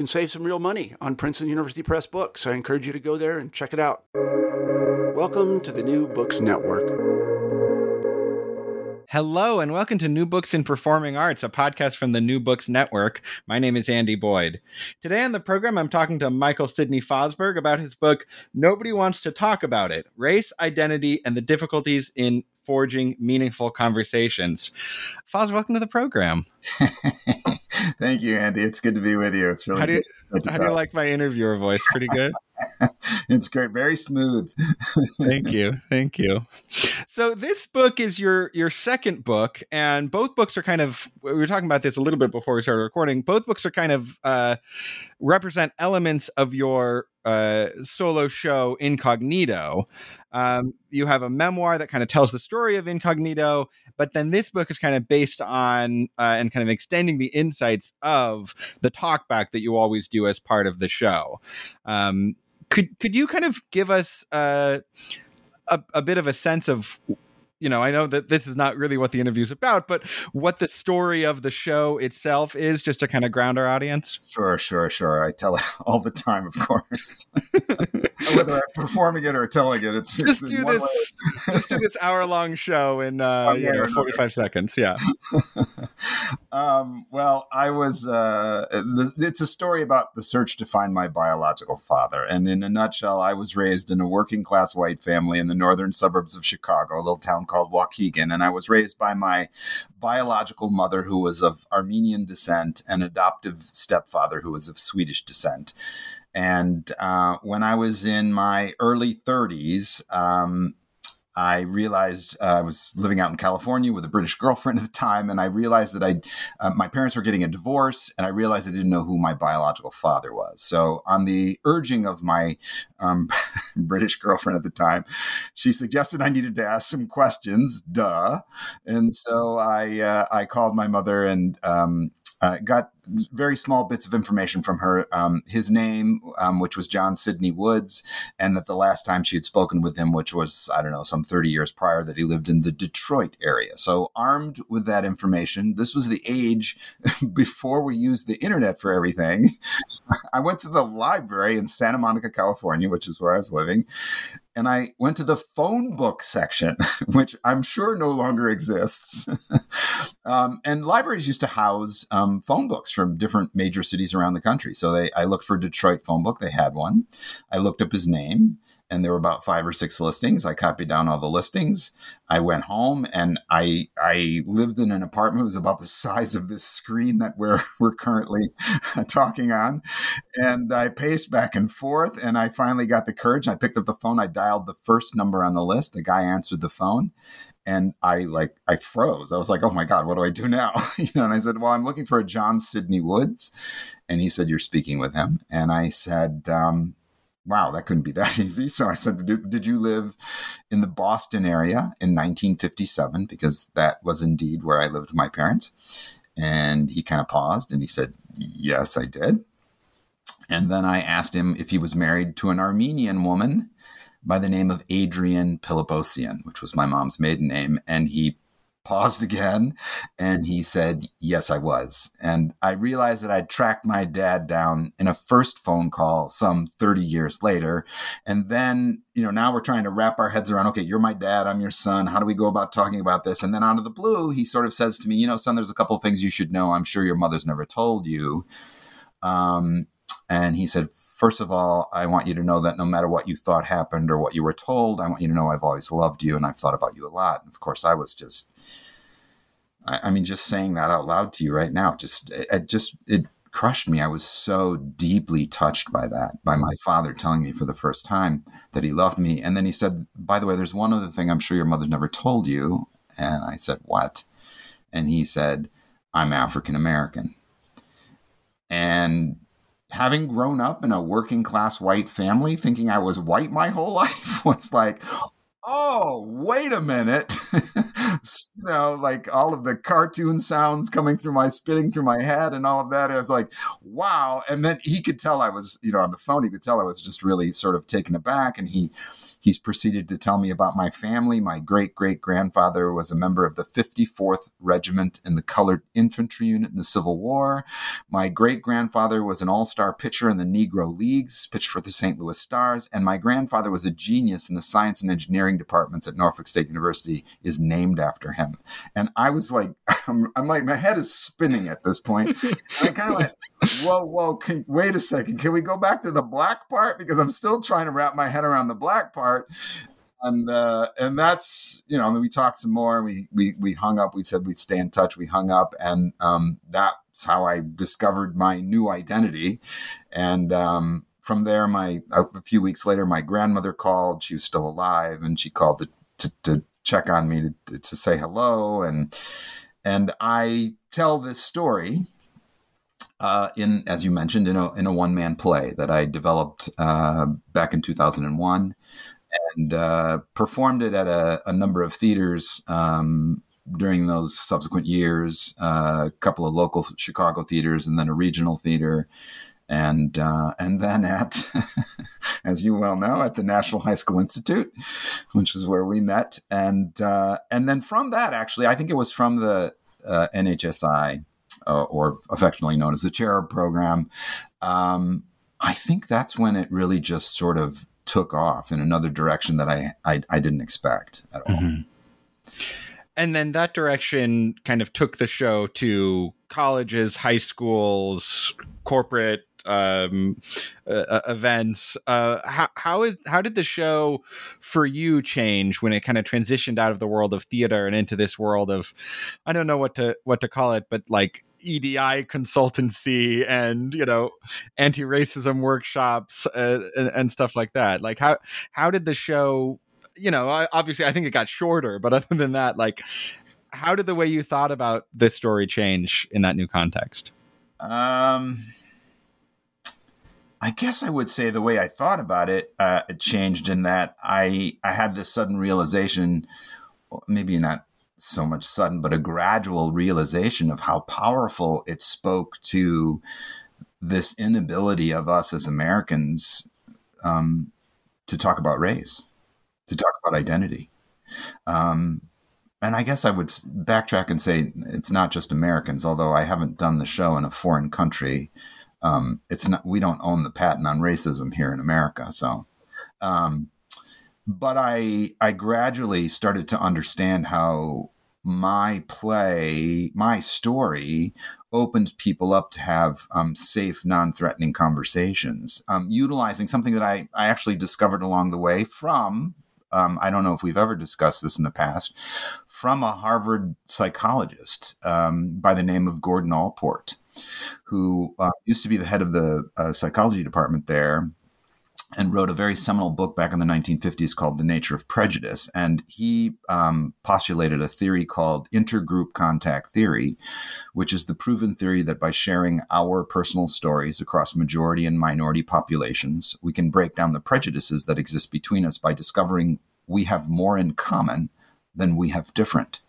can save some real money on Princeton University Press books. I encourage you to go there and check it out. Welcome to the New Books Network. Hello, and welcome to New Books in Performing Arts, a podcast from the New Books Network. My name is Andy Boyd. Today on the program, I'm talking to Michael Sidney Fosberg about his book, Nobody Wants to Talk About It Race, Identity, and the Difficulties in Forging Meaningful Conversations. Fos, welcome to the program. Thank you, Andy. It's good to be with you. It's really how do you, good. How do you like my interviewer voice? Pretty good. it's great. Very smooth. Thank you. Thank you. So this book is your your second book, and both books are kind of we were talking about this a little bit before we started recording. Both books are kind of uh, represent elements of your uh, solo show Incognito. Um, you have a memoir that kind of tells the story of Incognito, but then this book is kind of based on uh, and kind of extending the insights of the talkback that you always do as part of the show. Um, could could you kind of give us uh, a, a bit of a sense of you know, I know that this is not really what the interview is about, but what the story of the show itself is, just to kind of ground our audience. Sure, sure, sure. I tell it all the time, of course. Whether I'm performing it or telling it, it's just it's do this. just do this hour long show in uh, yeah, you know, forty five seconds. Yeah. um, well, I was. Uh, it's a story about the search to find my biological father, and in a nutshell, I was raised in a working class white family in the northern suburbs of Chicago, a little town called Waukegan, and I was raised by my biological mother, who was of Armenian descent, and adoptive stepfather, who was of Swedish descent. And uh, when I was in my early 30s, um, I realized uh, I was living out in California with a British girlfriend at the time, and I realized that I, uh, my parents were getting a divorce, and I realized I didn't know who my biological father was. So, on the urging of my um, British girlfriend at the time, she suggested I needed to ask some questions. Duh, and so I uh, I called my mother and um, uh, got very small bits of information from her. Um, his name, um, which was John Sidney Woods, and that the last time she had spoken with him, which was, I don't know, some 30 years prior, that he lived in the Detroit area. So, armed with that information, this was the age before we used the internet for everything. I went to the library in Santa Monica, California, which is where I was living, and I went to the phone book section, which I'm sure no longer exists. um, and libraries used to house um, phone books from different major cities around the country. So they, I looked for Detroit phone book. They had one. I looked up his name, and there were about five or six listings. I copied down all the listings. I went home and I I lived in an apartment. It was about the size of this screen that we're we're currently talking on. And I paced back and forth and I finally got the courage. I picked up the phone. I dialed the first number on the list. The guy answered the phone and I like I froze. I was like, "Oh my god, what do I do now?" you know, and I said, "Well, I'm looking for a John Sidney Woods," and he said, "You're speaking with him." And I said, um, wow, that couldn't be that easy. So I said, did, did, you live in the Boston area in 1957? Because that was indeed where I lived with my parents. And he kind of paused and he said, yes, I did. And then I asked him if he was married to an Armenian woman. by the name of Adrian Piliposian, which was my mom's maiden name. And he paused again and he said, Yes, I was. And I realized that I'd tracked my dad down in a first phone call some 30 years later. And then, you know, now we're trying to wrap our heads around, okay, you're my dad, I'm your son. How do we go about talking about this? And then out of the blue, he sort of says to me, You know, son, there's a couple of things you should know. I'm sure your mother's never told you. Um, and he said, First of all, I want you to know that no matter what you thought happened or what you were told, I want you to know I've always loved you and I've thought about you a lot. And of course, I was just, I, I mean, just saying that out loud to you right now, just, it, it just, it crushed me. I was so deeply touched by that, by my father telling me for the first time that he loved me. And then he said, By the way, there's one other thing I'm sure your mother's never told you. And I said, What? And he said, I'm African American. And having grown up in a working class white family, thinking I was white my whole life was like, oh, wait a minute. you know, like all of the cartoon sounds coming through my spitting through my head and all of that. I was like, wow. And then he could tell I was, you know, on the phone, he could tell I was just really sort of taken aback. And he he's proceeded to tell me about my family. My great great grandfather was a member of the 54th Regiment in the Colored Infantry Unit in the Civil War. My great grandfather was an all star pitcher in the Negro Leagues, pitched for the St. Louis Stars. And my grandfather was a genius in the science and engineering departments at Norfolk State University, is named after him. And I was like, I'm, I'm like, my head is spinning at this point. I kind of like, whoa, whoa, can, wait a second. Can we go back to the black part? Because I'm still trying to wrap my head around the black part. And uh, and that's you know I mean, we talked some more. We we we hung up. We said we'd stay in touch. We hung up, and um, that's how I discovered my new identity. And um, from there, my a few weeks later, my grandmother called. She was still alive, and she called to to, to check on me to, to say hello and and I tell this story uh, in, as you mentioned, in a in a one man play that I developed uh, back in 2001, and uh, performed it at a, a number of theaters um, during those subsequent years. Uh, a couple of local Chicago theaters, and then a regional theater, and uh, and then at, as you well know, at the National High School Institute, which is where we met, and uh, and then from that, actually, I think it was from the NHSI uh, or affectionately known as the Cherub program. Um, I think that's when it really just sort of took off in another direction that I I, I didn't expect at all. Mm-hmm. And then that direction kind of took the show to colleges, high schools, corporate um, uh, uh, events. Uh, how how, is, how did the show for you change when it kind of transitioned out of the world of theater and into this world of I don't know what to what to call it, but like EDI consultancy and you know anti-racism workshops uh, and, and, stuff like that. Like how how did the show? You know, obviously, I think it got shorter, but other than that, like, how did the way you thought about this story change in that new context? Um, I guess I would say the way I thought about it, uh, it changed in that I I had this sudden realization, maybe not so much sudden, but a gradual realization of how powerful it spoke to this inability of us as Americans um, to talk about race, to talk about identity. Um, and I guess I would backtrack and say it's not just Americans, although I haven't done the show in a foreign country um, it's not we don't own the patent on racism here in America. So, um, but I I gradually started to understand how my play, my story, opens people up to have um, safe, non-threatening conversations, um, utilizing something that I I actually discovered along the way from. Um, I don't know if we've ever discussed this in the past, from a Harvard psychologist um, by the name of Gordon Allport who uh, used to be the head of the uh, psychology department there and wrote a very seminal book back in the 1950s called The Nature of Prejudice. And he um, postulated a theory called intergroup contact theory, which is the proven theory that by sharing our personal stories across majority and minority populations, we can break down the prejudices that exist between us by discovering we have more in common than we have different.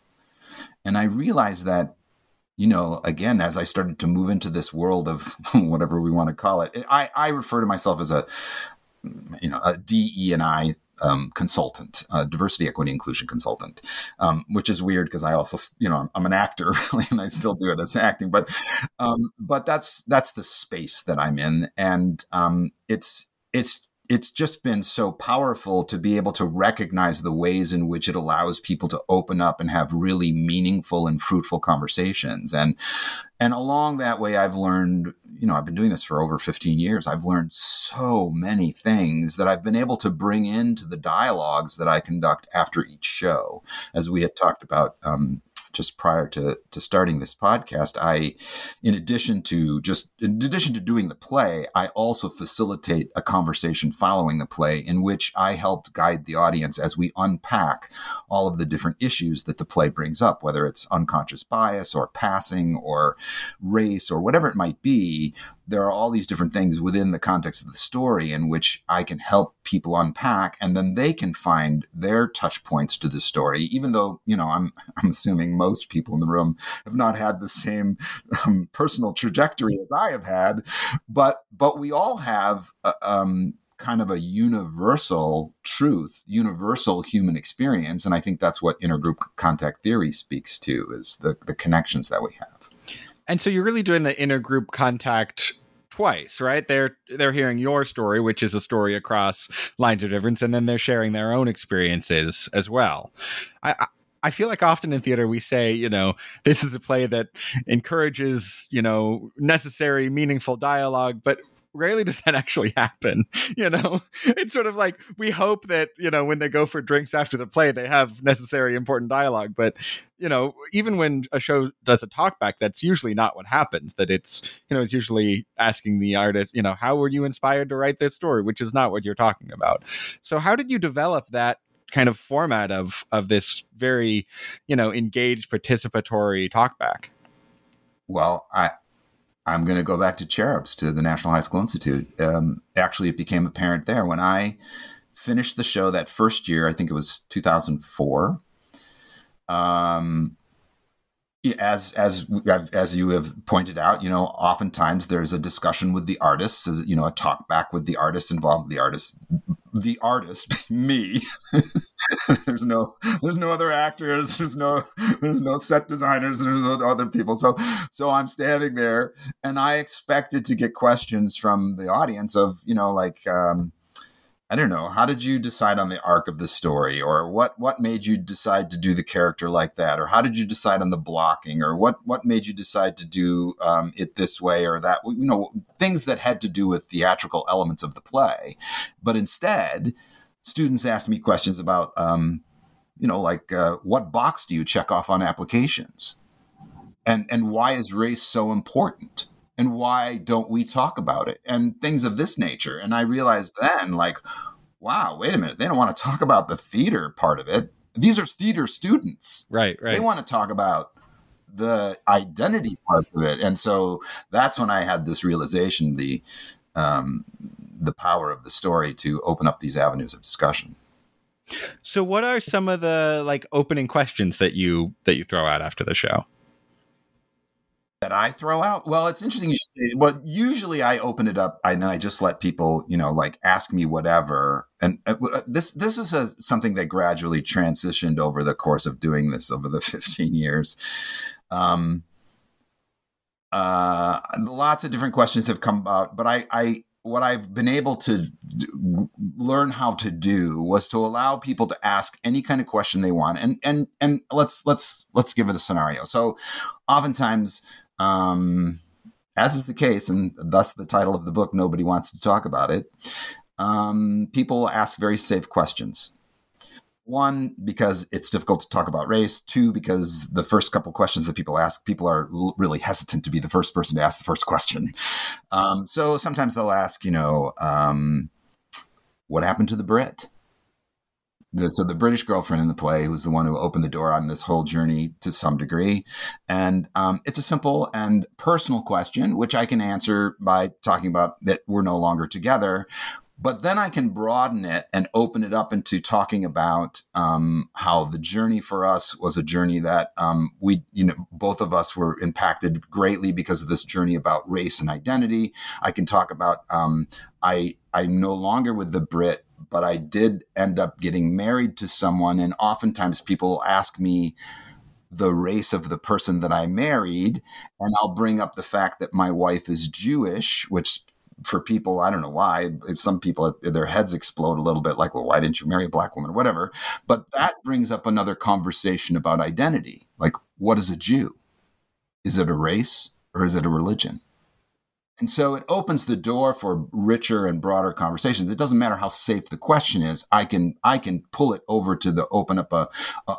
And I realized that you know, again, as I started to move into this world of whatever we want to call it, I, I refer to myself as a, you know, a DE and I um, consultant, uh, diversity, equity, inclusion consultant, um, which is weird because I also, you know, I'm, I'm, an actor really, and I still do it as acting. But, um, but that's that's the space that I'm in, and um, it's it's it's just been so powerful to be able to recognize the ways in which it allows people to open up and have really meaningful and fruitful conversations. And and along that way i've learned you know i've been doing this for over 15 years. I've learned so many things that i've been able to bring into the dialogues that i conduct after each show. As we had talked about um, just prior to, to starting this podcast, I, in addition to just, in addition to doing the play, I also facilitate a conversation following the play in which I helped guide the audience as we unpack all of the different issues that the play brings up, whether it's unconscious bias or passing or race or whatever it might be there are all these different things within the context of the story in which I can help people unpack and then they can find their touch points to the story even though you know I'm I'm assuming most people in the room have not had the same um, personal trajectory as I have had but but we all have uh, um, kind of a universal truth, universal human experience. And I think that's what intergroup contact theory speaks to is the, the connections that we have. And so you're really doing the intergroup contact twice, right? They're they're hearing your story, which is a story across lines of difference, and then they're sharing their own experiences as well. I, I I feel like often in theater we say, you know, this is a play that encourages, you know, necessary, meaningful dialogue, but rarely does that actually happen. You know, it's sort of like we hope that, you know, when they go for drinks after the play, they have necessary, important dialogue. But, you know, even when a show does a talkback, that's usually not what happens. That it's, you know, it's usually asking the artist, you know, how were you inspired to write this story, which is not what you're talking about. So, how did you develop that? kind of format of of this very you know engaged participatory talkback well i I'm going to go back to Cherubs, to the National High School Institute. Um, actually, it became apparent there when I finished the show that first year. I think it was 2004. Um, as as as you have pointed out, you know, oftentimes there's a discussion with the artists, you know, a talk back with the artists involved. The artists the artist, me. there's no there's no other actors, there's no there's no set designers, there's no other people. So so I'm standing there and I expected to get questions from the audience of, you know, like um, I don't know. How did you decide on the arc of the story, or what what made you decide to do the character like that, or how did you decide on the blocking, or what what made you decide to do um, it this way or that? You know, things that had to do with theatrical elements of the play, but instead, students asked me questions about, um, you know, like uh, what box do you check off on applications, and and why is race so important? And why don't we talk about it? And things of this nature. And i realized then like wow wait a minute they don't want to talk about the theater part of it. These are theater students. Right right they want to talk about the identity parts of it. And so that's when i had this realization the um, the power of the story to open up these avenues of discussion. So what are some of the like opening questions that you that you throw out after the show that I throw out? Well, it's interesting. Well, usually I open it up and I just let people, you know, like ask me whatever. And uh, uh, this this is a, something that gradually transitioned over the course of doing this over the 15 years. Um, uh, lots of different questions have come about, but I, I what I've been able to learn how to do was to allow people to ask any kind of question they want, and and and let's let's let's give it a scenario. So, oftentimes um, as is the case, and thus the title of the book, Nobody Wants to Talk About It, um, people ask very safe questions. One, because it's difficult to talk about race. Two, because the first couple questions that people ask, people are l- really hesitant to be the first person to ask the first question. Um, so sometimes they'll ask, you know, um, what happened to the Brit? The, so the British girlfriend in the play who's the one who opened the door on this whole journey to some degree, and um, it's a simple and personal question, which I can answer by talking about that we're no longer together. But then I can broaden it and open it up into talking about um, how the journey for us was a journey that um, we, you know, both of us were impacted greatly because of this journey about race and identity. I can talk about um, I I'm no longer with the Brit but I did end up getting married to someone. And oftentimes people ask me the race of the person that I married. And I'll bring up the fact that my wife is Jewish, which for people, I don't know why. Some people, their heads explode a little bit, like, well, why didn't you marry a black woman, whatever. But that brings up another conversation about identity. Like, what is a Jew? Is it a race or is it a religion? And so it opens the door for richer and broader conversations. It doesn't matter how safe the question is. I can I can pull it over to the open up a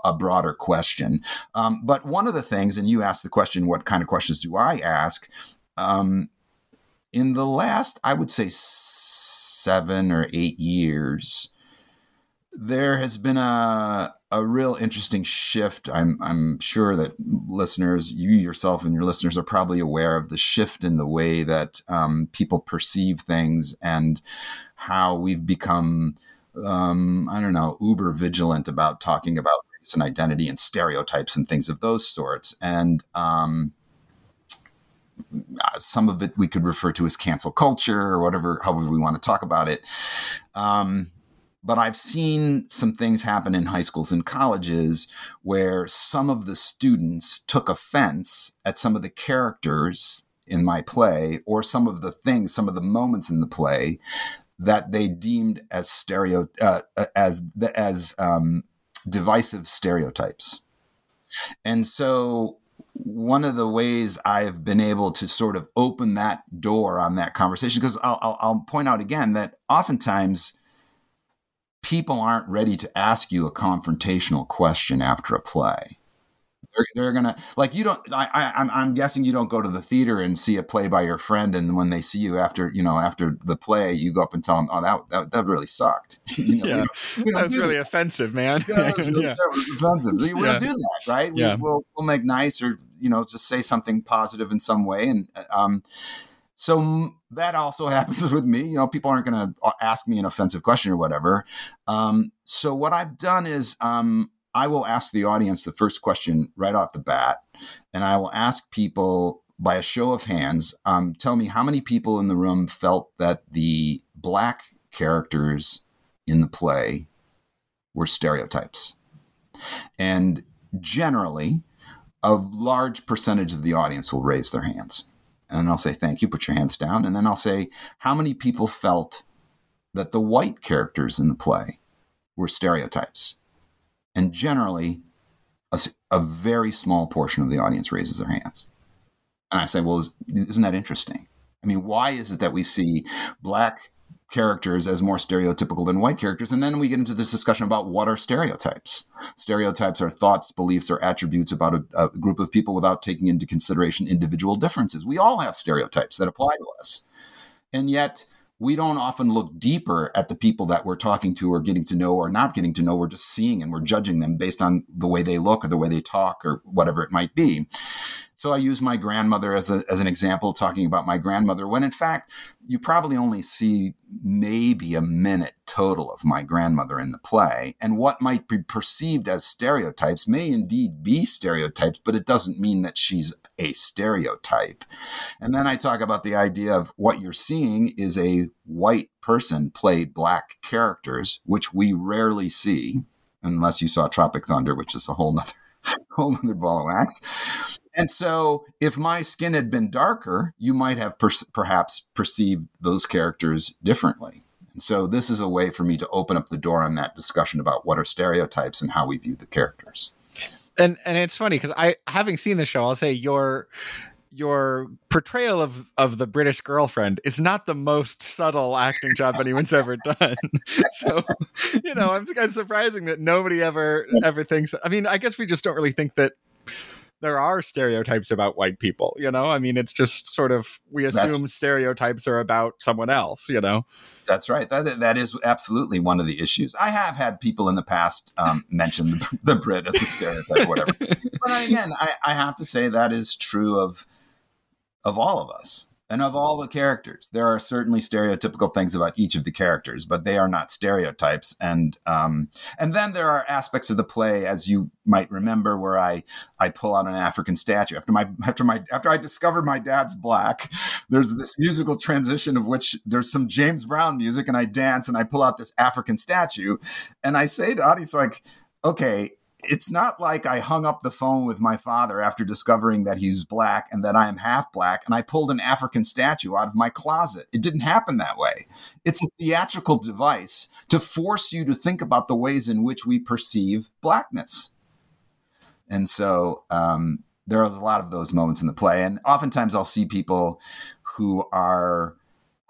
a, broader question. Um, but one of the things, and you asked the question, what kind of questions do I ask? Um, in the last, I would say seven or eight years, there has been a a real interesting shift. I'm I'm sure that listeners, you yourself and your listeners are probably aware of the shift in the way that um, people perceive things and how we've become um, I don't know uber vigilant about talking about race and identity and stereotypes and things of those sorts. And um, some of it we could refer to as cancel culture or whatever, however we want to talk about it. Um, but I've seen some things happen in high schools and colleges where some of the students took offense at some of the characters in my play or some of the things, some of the moments in the play that they deemed as stereo uh, uh as as um, divisive stereotypes. And so one of the ways I've been able to sort of open that door on that conversation, because I'll, I'll, I'll, point out again that oftentimes people aren't ready to ask you a confrontational question after a play. They're, they're gonna like you don't. I, I I'm I'm guessing you don't go to the theater and see a play by your friend, and when they see you after you know after the play, you go up and tell them, "Oh, that that, that really sucked." you know, yeah, we we that was really that. offensive, man. Yeah, that was, really, yeah. offensive. We yeah. don't do that, right? We, yeah. We'll we'll make nice or you know just say something positive in some way, and um, so that also happens with me. You know, people aren't going to uh, ask me an offensive question or whatever. Um, so what I've done is um, I will ask the audience the first question right off the bat, and I will ask people by a show of hands, um, tell me how many people in the room felt that the black characters in the play were stereotypes. And generally, a large percentage of the audience will raise their hands and I'll say, thank you, put your hands down. And then I'll say, how many people felt that the white characters in the play were stereotypes? And generally, a, a very small portion of the audience raises their hands. And I say, well, is, isn't that interesting? I mean, why is it that we see black characters as more stereotypical than white characters. And then we get into this discussion about what are stereotypes. Stereotypes are thoughts, beliefs, or attributes about a, a, group of people without taking into consideration individual differences. We all have stereotypes that apply to us. And yet, we don't often look deeper at the people that we're talking to or getting to know or not getting to know. We're just seeing and we're judging them based on the way they look or the way they talk or whatever it might be. So I use my grandmother as, a, as an example, talking about my grandmother, when in fact, you probably only see maybe a minute total of my grandmother in the play. And what might be perceived as stereotypes may indeed be stereotypes, but it doesn't mean that she's a stereotype. And then I talk about the idea of what you're seeing is a white person play black characters, which we rarely see, unless you saw Tropic Thunder, which is a whole nother whole other ball of wax. And so, if my skin had been darker, you might have per- perhaps perceived those characters differently. And so, this is a way for me to open up the door on that discussion about what are stereotypes and how we view the characters. And and it's funny because I, having seen the show, I'll say your your portrayal of of the British girlfriend is not the most subtle acting job anyone's ever done. so, you know, I'm kind of surprising that nobody ever ever thinks. I mean, I guess we just don't really think that there are stereotypes about white people you know i mean it's just sort of we assume that's, stereotypes are about someone else you know that's right that, that is absolutely one of the issues i have had people in the past um, mention the, the, brit as a stereotype or whatever but again I, I have to say that is true of of all of us And of all the characters, there are certainly stereotypical things about each of the characters, but they are not stereotypes. And um, and then there are aspects of the play, as you might remember, where I I pull out an African statue after my after my after I discovered my dad's black. There's this musical transition of which there's some James Brown music, and I dance and I pull out this African statue, and I say to audience like, okay it's not like I hung up the phone with my father after discovering that he's black and that I am half black and I pulled an African statue out of my closet. It didn't happen that way. It's a theatrical device to force you to think about the ways in which we perceive blackness. And so um, there are a lot of those moments in the play. And oftentimes I'll see people who are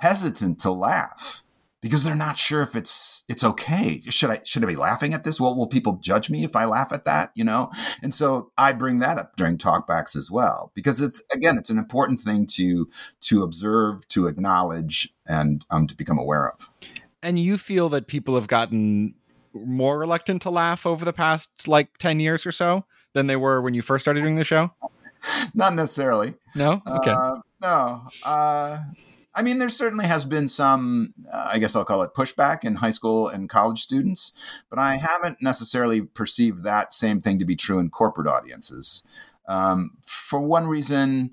hesitant to laugh because they're not sure if it's it's okay. Should I should I be laughing at this? Well, will people judge me if I laugh at that? You know, and so I bring that up during talkbacks as well because it's again it's an important thing to to observe, to acknowledge, and um, to become aware of. And you feel that people have gotten more reluctant to laugh over the past like ten years or so than they were when you first started doing the show. Not necessarily. No. Okay. Uh, no. Uh, I mean, there certainly has been some, uh, I guess I'll call it pushback in high school and college students, but I haven't necessarily perceived that same thing to be true in corporate audiences. Um, for one reason,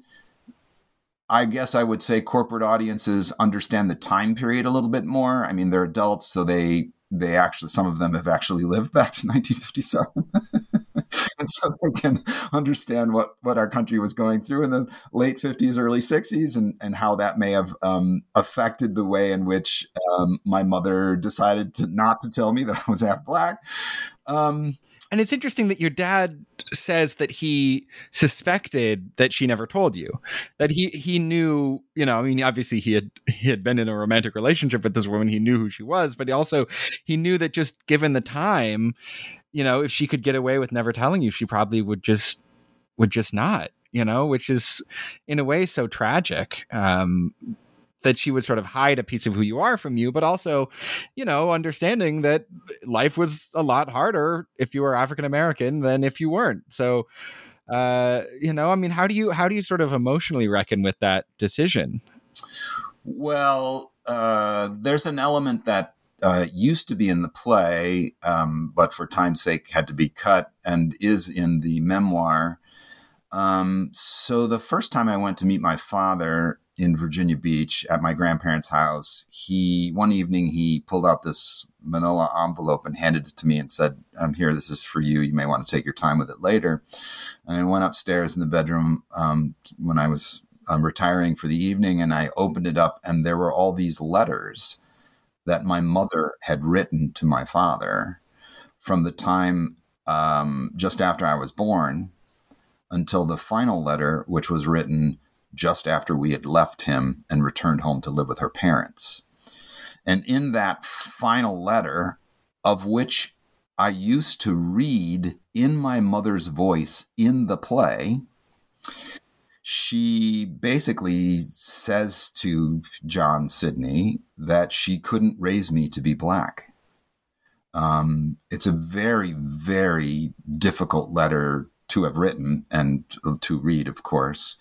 I guess I would say corporate audiences understand the time period a little bit more. I mean, they're adults, so they they actually some of them have actually lived back to 1957 and so they can understand what what our country was going through in the late 50s early 60s and and how that may have um, affected the way in which um, my mother decided to not to tell me that I was half black. Um, and it's interesting that your dad says that he suspected that she never told you that he he knew you know i mean obviously he had he had been in a romantic relationship with this woman he knew who she was but he also he knew that just given the time you know if she could get away with never telling you she probably would just would just not you know which is in a way so tragic um that she would sort of hide a piece of who you are from you, but also, you know, understanding that life was a lot harder if you were African American than if you weren't. So, uh, you know, I mean, how do you how do you sort of emotionally reckon with that decision? Well, uh, there's an element that uh, used to be in the play, um, but for time's sake had to be cut, and is in the memoir. Um, so the first time I went to meet my father, in Virginia Beach at my grandparents' house, he one evening he pulled out this manila envelope and handed it to me and said, "I'm here. This is for you. You may want to take your time with it later." And I went upstairs in the bedroom um, when I was um, retiring for the evening, and I opened it up, and there were all these letters that my mother had written to my father from the time um, just after I was born until the final letter, which was written just after we had left him and returned home to live with her parents. And in that final letter, of which I used to read in my mother's voice in the play, she basically says to John Sidney that she couldn't raise me to be black. Um, it's a very, very difficult letter to have written and to read, of course.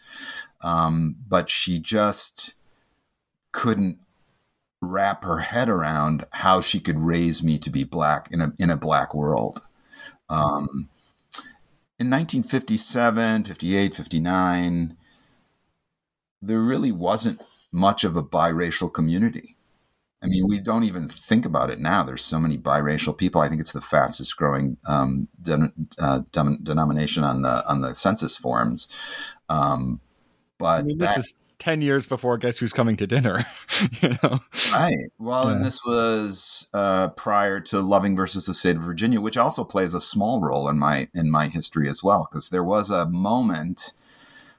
Um, but she just couldn't wrap her head around how she could raise me to be black in a in a black world. Um, in 1957, 58, 59, there really wasn't much of a biracial community. I mean, we don't even think about it now. There's so many biracial people. I think it's the fastest growing um, den- uh, denomination on the on the census forms. Um, but I mean, that, is 10 years before Guess Who's Coming to Dinner. you know? Right. Well, yeah. and this was uh, prior to Loving versus the State of Virginia, which also plays a small role in my in my history as well, because there was a moment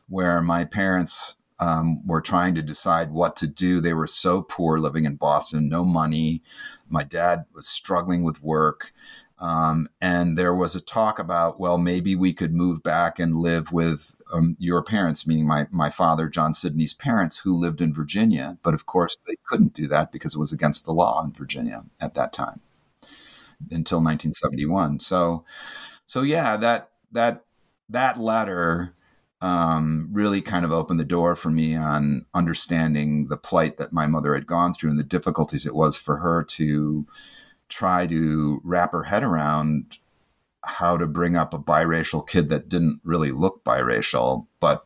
where my parents um, were trying to decide what to do. They were so poor living in Boston, no money. My dad was struggling with work. Um, and there was a talk about, well, maybe we could move back and live with um, your parents, meaning my, my father, John Sidney's parents, who lived in Virginia. But of course, they couldn't do that because it was against the law in Virginia at that time until 1971. So, so yeah, that, that, that letter um, really kind of opened the door for me on understanding the plight that my mother had gone through and the difficulties it was for her to try to wrap her head around how to bring up a biracial kid that didn't really look biracial, but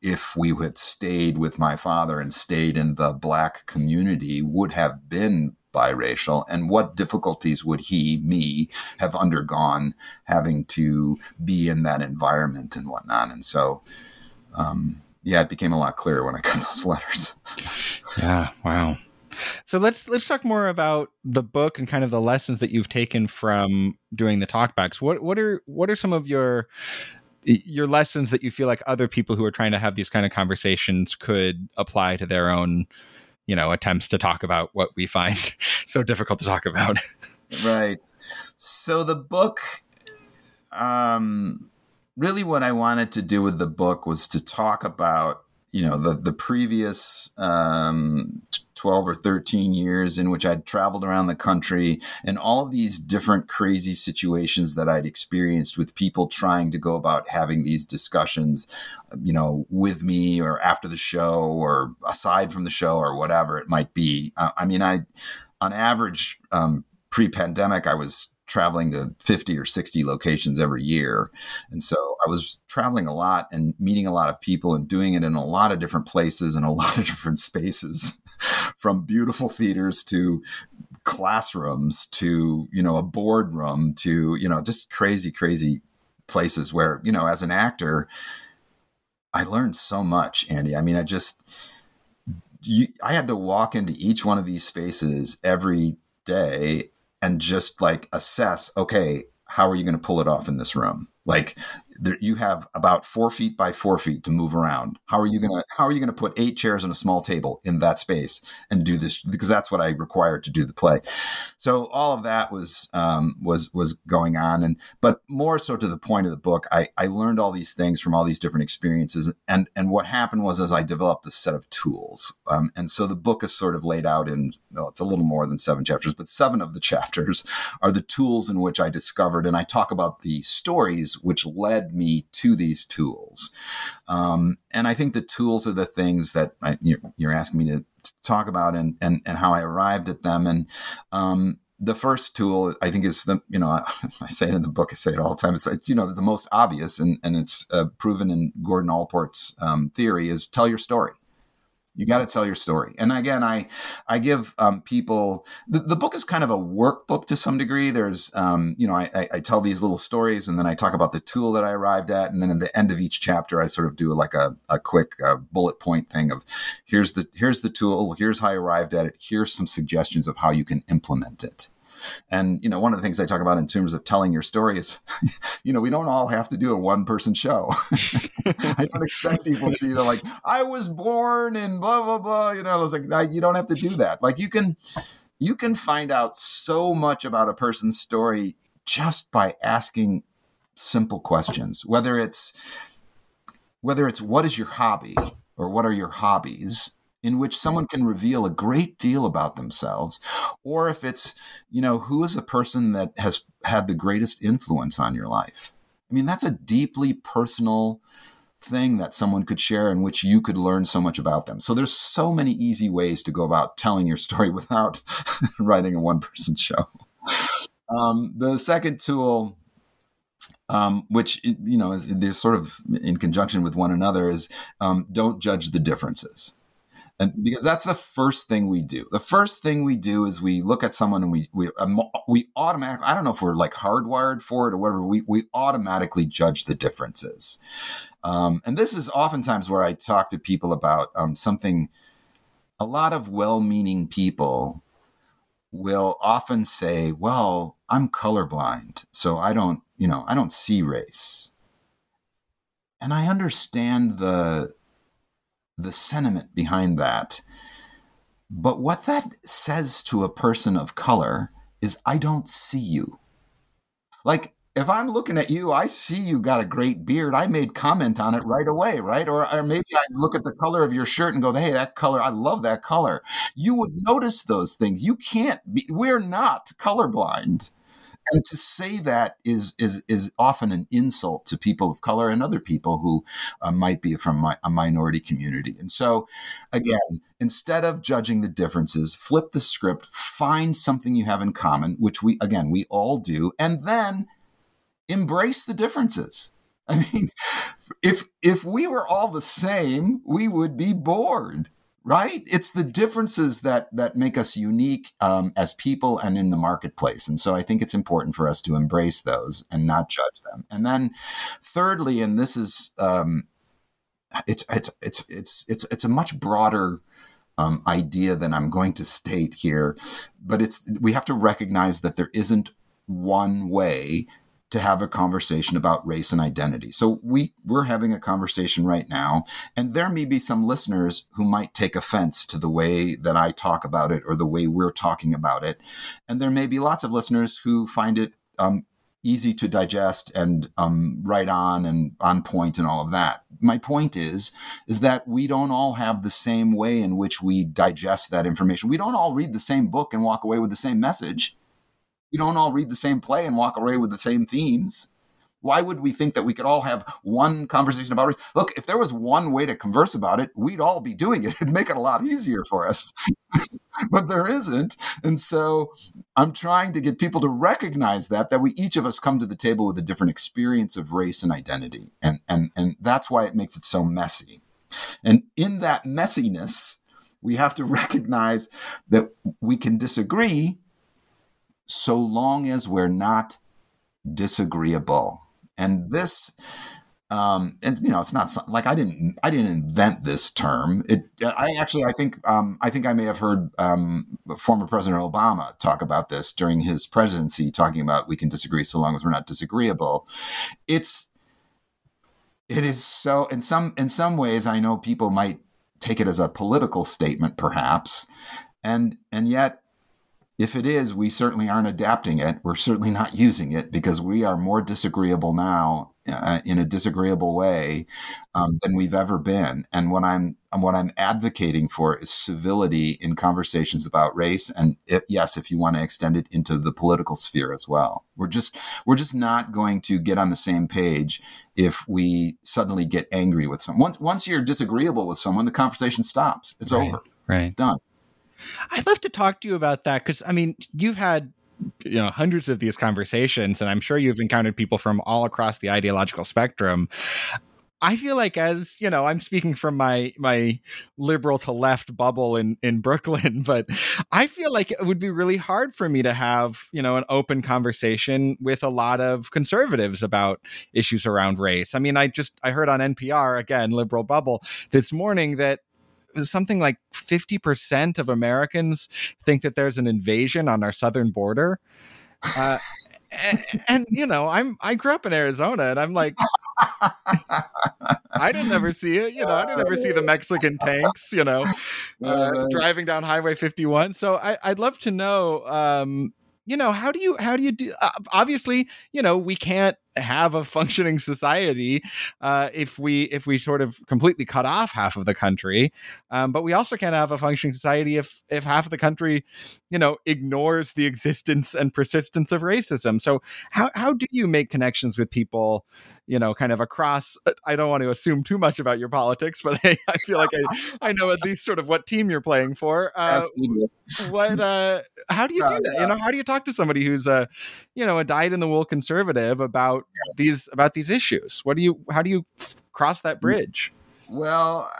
if we had stayed with my father and stayed in the black community would have been biracial. And what difficulties would he me have undergone having to be in that environment and whatnot? And so um, yeah it became a lot clearer when i got those letters. Yeah wow so let's let's talk more about the book and kind of the lessons that you've taken from doing the talkbacks. What what are what are some of your your lessons that you feel like other people who are trying to have these kind of conversations could apply to their own you know attempts to talk about what we find so difficult to talk about? Right. So the book um really what i wanted to do with the book was to talk about you know the the previous um 12 or 13 years in which I'd traveled around the country and all of these different crazy situations that I'd experienced with people trying to go about having these discussions, you know, with me or after the show or aside from the show or whatever it might be. Uh, I mean, I, on average, um, pre pandemic, I was traveling to 50 or 60 locations every year. And so I was traveling a lot and meeting a lot of people and doing it in a lot of different places and a lot of different spaces. from beautiful theaters to classrooms to you know a boardroom to you know just crazy crazy places where you know as an actor i learned so much andy i mean i just you, i had to walk into each one of these spaces every day and just like assess okay how are you going to pull it off in this room? Like there, you have about four feet by four feet to move around. How are you gonna How are you gonna put eight chairs and a small table in that space and do this? Because that's what I required to do the play. So all of that was um, was was going on, and but more so to the point of the book, I I learned all these things from all these different experiences, and and what happened was as I developed this set of tools, um, and so the book is sort of laid out in well, it's a little more than seven chapters, but seven of the chapters are the tools in which I discovered, and I talk about the stories which led me to these tools. Um, and I think the tools are the things that I, you're, asking me to talk about and, and, and how I arrived at them. And um, the first tool I think is the you know I say it in the book I say it all the time it's, it's you know the most obvious and and it's uh, proven in Gordon Allport's um, theory is tell your story you got to tell your story. And again i i give um, people the, the, book is kind of a workbook to some degree. There's um, you know I, I, tell these little stories and then i talk about the tool that i arrived at. And then at the end of each chapter i sort of do like a, a quick uh, bullet point thing of here's the here's the tool. Here's how i arrived at it. Here's some suggestions of how you can implement it and, you know, one of the things I talk about in terms of telling your story is, you know, we don't all have to do a one person show. I don't expect people to, you know, like, I was born in blah, blah, blah. You know, I was like, you don't have to do that. Like, you can, you can find out so much about a person's story just by asking simple questions, whether it's, whether it's what is your hobby or what are your hobbies in which someone can reveal a great deal about themselves or if it's you know who is the person that has had the greatest influence on your life? I mean that's a deeply personal thing that someone could share in which you could learn so much about them. So there's so many easy ways to go about telling your story without writing a one person show. Um, the second tool um, which you know is they're sort of in conjunction with one another is um, don't judge the differences and because that's the first thing we do. The first thing we do is we look at someone and we we um, we automatically. I don't know if we're like hardwired for it or whatever. We we automatically judge the differences, um, and this is oftentimes where I talk to people about um, something. A lot of well-meaning people will often say, "Well, I'm colorblind, so I don't, you know, I don't see race." And I understand the the sentiment behind that. But what that says to a person of color is, I don't see you. Like, if I'm looking at you, I see you got a great beard. I made comment on it right away, right? Or, or maybe I look at the color of your shirt and go, "Hey, that color, I love that color." You would notice those things. You can't be. We're not colorblind. And to say that is is is often an insult to people of color and other people who uh, might be from my, a minority community. And so, again, instead of judging the differences, flip the script, find something you have in common, which we again we all do, and then embrace the differences. I mean, if if we were all the same, we would be bored right? It's the differences that that make us unique um, as people and in the marketplace. And so i think it's important for us to embrace those and not judge them. And then thirdly and this is um, it's it's it's it's it's it's a much broader um, idea than i'm going to state here but it's we have to recognize that there isn't one way to have a conversation about race and identity. So we we're having a conversation right now and there may be some listeners who might take offense to the way that I talk about it or the way we're talking about it. And there may be lots of listeners who find it um, easy to digest and um, right on and on point and all of that. My point is, is that we don't all have the same way in which we digest that information. We don't all read the same book and walk away with the same message we don't all read the same play and walk away with the same themes. Why would we think that we could all have one conversation about race? Look, if there was one way to converse about it, we'd all be doing it. It'd make it a lot easier for us. but there isn't. And so I'm trying to get people to recognize that, that we each of us come to the table with a different experience of race and identity. And, and, and that's why it makes it so messy. And in that messiness, we have to recognize that we can disagree so long as we're not disagreeable. And this, um, and you know, it's not something like I didn't I didn't invent this term. It I actually I think um, I think I may have heard um, former President Obama talk about this during his presidency, talking about we can disagree so long as we're not disagreeable. It's it is so in some in some ways I know people might take it as a political statement, perhaps, and and yet if it is, we certainly aren't adapting it. We're certainly not using it because we are more disagreeable now uh, in a disagreeable way um, than we've ever been. And what I'm what I'm advocating for is civility in conversations about race, and it, yes, if you want to extend it into the political sphere as well. We're just we're just not going to get on the same page if we suddenly get angry with someone. Once once you're disagreeable with someone, the conversation stops. It's right, over. Right. It's done. I'd love to talk to you about that because I mean, you've had you know hundreds of these conversations, and I'm sure you've encountered people from all across the ideological spectrum. I feel like as, you know, I'm speaking from my my liberal to left bubble in in Brooklyn, but I feel like it would be really hard for me to have, you know, an open conversation with a lot of conservatives about issues around race. I mean, I just I heard on NPR again, liberal bubble this morning that something like 50% of Americans think that there's an invasion on our southern border. Uh, and, and, you know, I'm I grew up in Arizona, and I'm like, I didn't ever see it. You know, I didn't ever see the Mexican tanks. You know, uh, driving down Highway 51. So I, would love to know. Um, you know, how do you how do you do? Uh, obviously, you know, we can't have a functioning society uh, if we if we sort of completely cut off half of the country um, but we also can't have a functioning society if if half of the country you know ignores the existence and persistence of racism so how how do you make connections with people you know kind of across uh, i don't want to assume too much about your politics but i, I feel like I, I know at least sort of what team you're playing for uh, what uh how do you do that you know how do you talk to somebody who's a you know a dyed in the wool conservative about these about these issues? What do you how do you cross that mm. bridge? Well,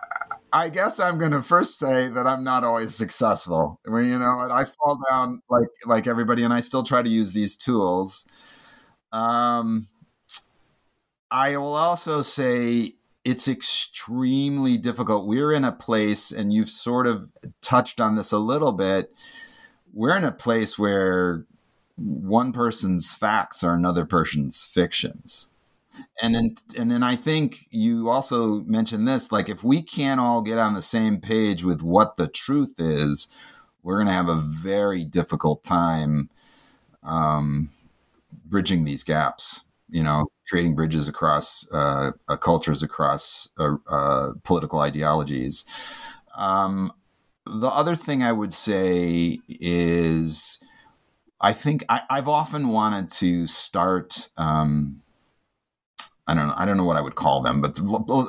I guess I'm going to first say that I'm not always successful. Mean, you know, I fall down like like everybody, and I still try to use these tools. Um, I will also say it's extremely difficult. We're in a place, and you've sort of touched on this a little bit. We're in a place where one person's facts are another person's fictions. And then, and then I think you also mentioned this like, if we can't all get on the same page with what the truth is, we're going to have a very difficult time um, bridging these gaps, you know, creating bridges across uh, uh, cultures, across uh, uh political ideologies. Um, the other thing I would say is I think I, have often wanted to start. Um, I don't know. I don't know what I would call them, but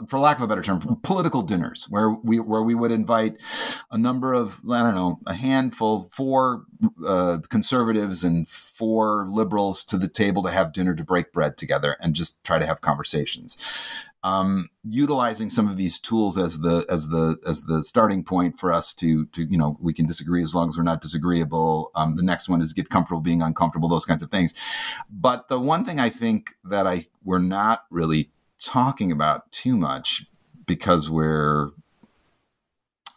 for lack of a better term, political dinners where we where we would invite a number of I don't know a handful, four uh, conservatives and four liberals to the table to have dinner to break bread together and just try to have conversations um, utilizing some of these tools as the as the as the starting point for us to to you know we can disagree as long as we're not disagreeable. Um, the next one is get comfortable being uncomfortable, those kinds of things. But the one thing I think that I we're not really talking about too much because we're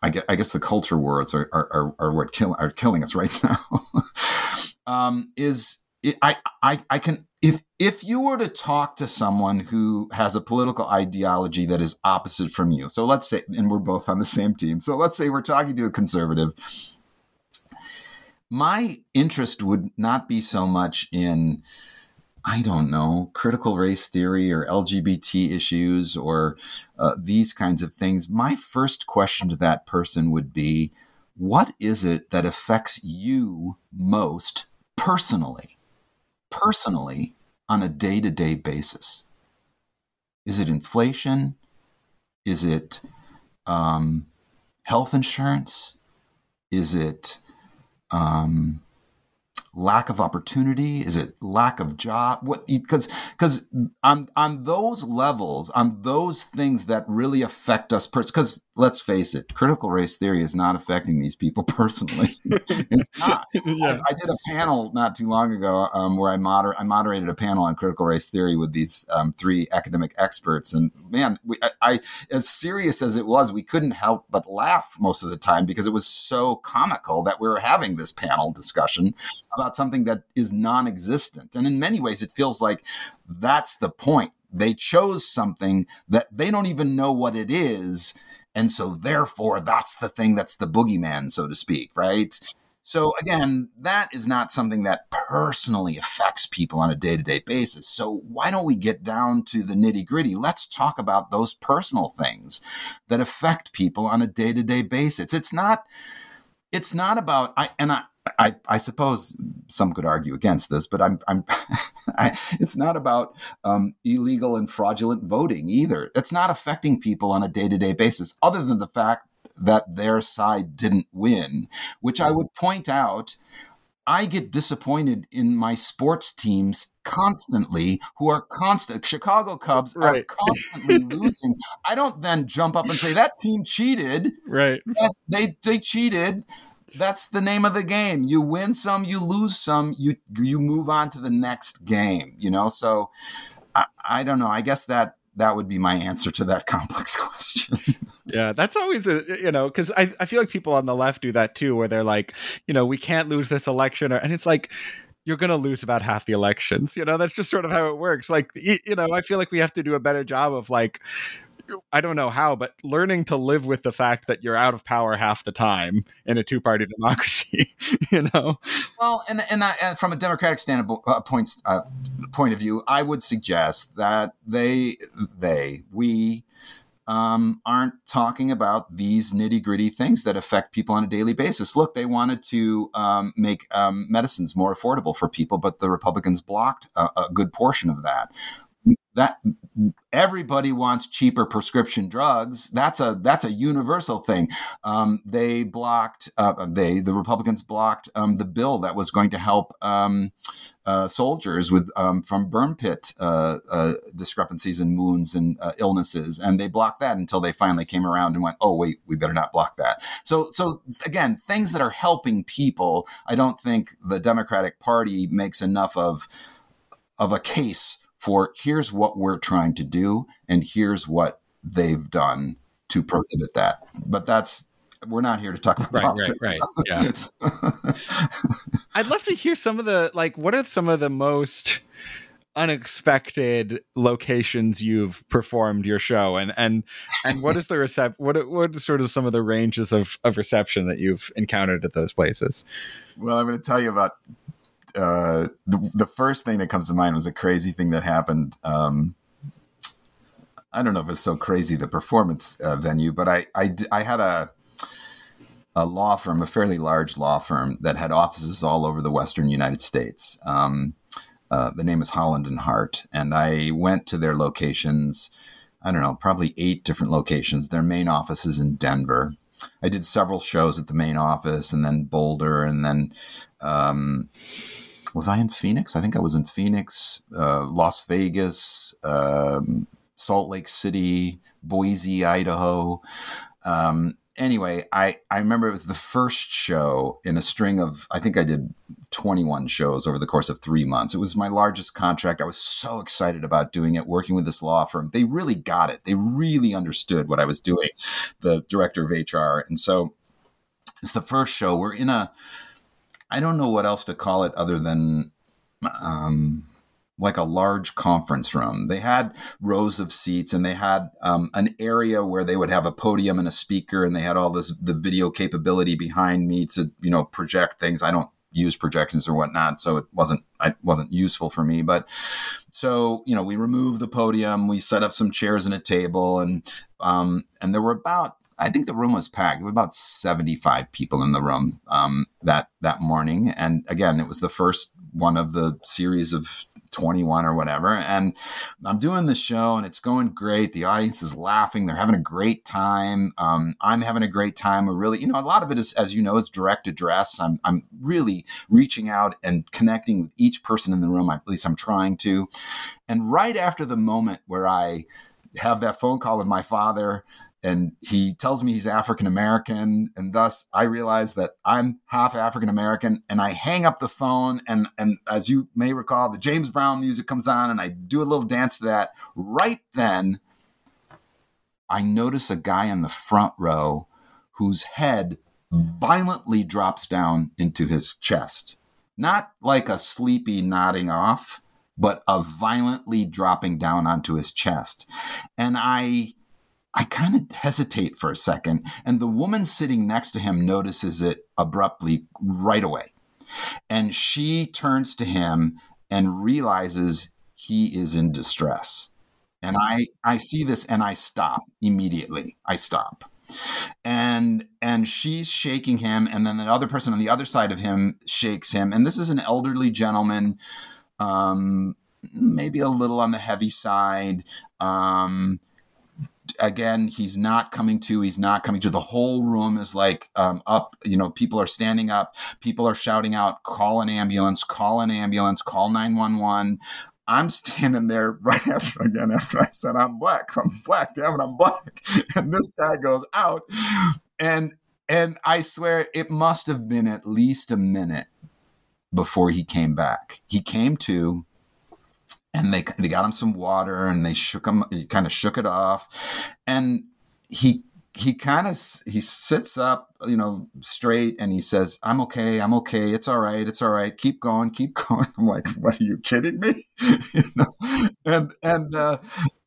I guess, I guess the culture wars are are, are, are what kill, are killing us right now. um, is I I I can if if you were to talk to someone who has a political ideology that is opposite from you so let's say and we're both on the same team so let's say we're talking to a conservative my interest would not be so much in I don't know, critical race theory or LGBT issues or uh, these kinds of things. My first question to that person would be what is it that affects you most personally? Personally, on a day to day basis? Is it inflation? Is it um, health insurance? Is it um, lack of opportunity? Is it lack of job? What because because on on those levels, on those things that really affect us. Because let's face it, critical race theory is not affecting these people personally. it's not. yeah. I, I, did a panel not too long ago um, where I, moder- I moderated a panel on critical race theory with these um, three academic experts, and man, we, I, I as serious as it was, we couldn't help but laugh most of the time because it was so comical that we were having this panel discussion about something that is non-existent, and in many ways, it feels like that's the point. They chose something that they don't even know what it is and so, therefore, that's the thing that's the boogeyman, so to speak, right? So, again, that is not something that personally affects people on a day to day basis. So, why don't we get down to the nitty gritty? Let's talk about those personal things that affect people on a day to day basis. It's not. It's not about I and I I, I suppose some could argue against this, but I'm, I'm I, it's not about um, illegal and fraudulent voting either. It's not affecting people on a day to day basis, other than the fact that their side didn't win, which I would point out. I get disappointed in my sports teams constantly, who are constant. Chicago Cubs right. are constantly losing. I don't then jump up and say that team cheated. Right. they they cheated that's the name of the game. You win some, you lose some, you you move on to the next game. You know, so I, I don't know. I guess that that would be my answer to that complex question. yeah, that's always a you know because I I feel like people on the left do that too, where they're like, you know, we can't lose this election, or, and it's like you're going to lose about half the elections. You know, that's just sort of how it works. Like, you know, I feel like we have to do a better job of like I don't know how, but learning to live with the fact that you're out of power half the time in a two party democracy, you know? Well, and, and, I, and from a democratic standpoint, uh, uh, point of view, I would suggest that they, they, we, um, aren't talking about these nitty gritty things that affect people on a daily basis. Look, they wanted to um, make um, medicines more affordable for people, but the Republicans blocked a, a good portion of that that everybody wants cheaper prescription drugs. That's a that's a universal thing. Um, they blocked uh, they the Republicans blocked um, the bill that was going to help um, uh, soldiers with um, from burn pit uh, uh discrepancies and wounds and uh, illnesses, and they blocked that until they finally came around and went, oh wait, we better not block that. So so again, things that are helping people. I don't think the Democratic Party makes enough of of a case for here's what we're trying to do and here's what they've done to prohibit that. But that's we're not here to talk about right, politics. Right, right, yeah. I'd love to hear some of the like what are some of the most unexpected locations you've performed your show and and and what is the recep what what are sort of some of the ranges of of reception that you've encountered at those places well i'm going to tell you about uh, the, the first thing that comes to mind was a crazy thing that happened. Um, I don't know if it's so crazy the performance uh, venue, but I, I I had a a law firm, a fairly large law firm that had offices all over the Western United States. Um, uh, the name is Holland and Hart, and I went to their locations. I don't know, probably eight different locations. Their main office is in Denver. I did several shows at the main office, and then Boulder, and then um, was I in Phoenix? I think I was in Phoenix, uh, Las Vegas, um, Salt Lake City, Boise, Idaho. Um, anyway, I, I remember it was the first show in a string of, I think I did 21 shows over the course of three months. It was my largest contract. I was so excited about doing it, working with this law firm. They really got it. They really understood what I was doing, the director of HR. And so it's the first show. We're in a, I don't know what else to call it other than, um, like a large conference room. They had rows of seats and they had um, an area where they would have a podium and a speaker and they had all this the video capability behind me to you know project things. I don't use projections or whatnot, so it wasn't it wasn't useful for me. But so you know we removed the podium, we set up some chairs and a table, and um, and there were about I think the room was packed. There were about 75 people in the room um, that that morning. And again, it was the first one of the series of 21 or whatever. And I'm doing the show and it's going great. The audience is laughing. They're having a great time. Um, I'm having a great time. We're really, you know, a lot of it is, as you know, is direct address. I'm, I'm really reaching out and connecting with each person in the room. At least I'm trying to. And right after the moment where I have that phone call with my father and he tells me he's African American, and thus I realize that I'm half African American, and I hang up the phone, and and as you may recall, the James Brown music comes on, and I do a little dance to that. Right then, I notice a guy in the front row whose head violently drops down into his chest, not like a sleepy nodding off, but a violently dropping down onto his chest, and I I kind of hesitate for a second, and the woman sitting next to him notices it abruptly right away. And she turns to him and realizes he is in distress. And I, I see this and I stop immediately. I stop. And and she's shaking him, and then the other person on the other side of him shakes him. And this is an elderly gentleman, um, maybe a little on the heavy side. Um, again he's not coming to he's not coming to. The whole room is like um, up you know people are standing up people are shouting out call an ambulance call an ambulance call 911 I'm standing there right after again after I said I'm black I'm black damn it I'm black. And this guy goes out and and I swear it must have been at least a minute before he came back. He came to and they they got him some water and they shook him he kind of shook it off. And he he kind of he sits up you know straight and he says i'm okay i'm okay it's all right it's all right keep going keep going. I'm like what are you kidding me? You know? And and uh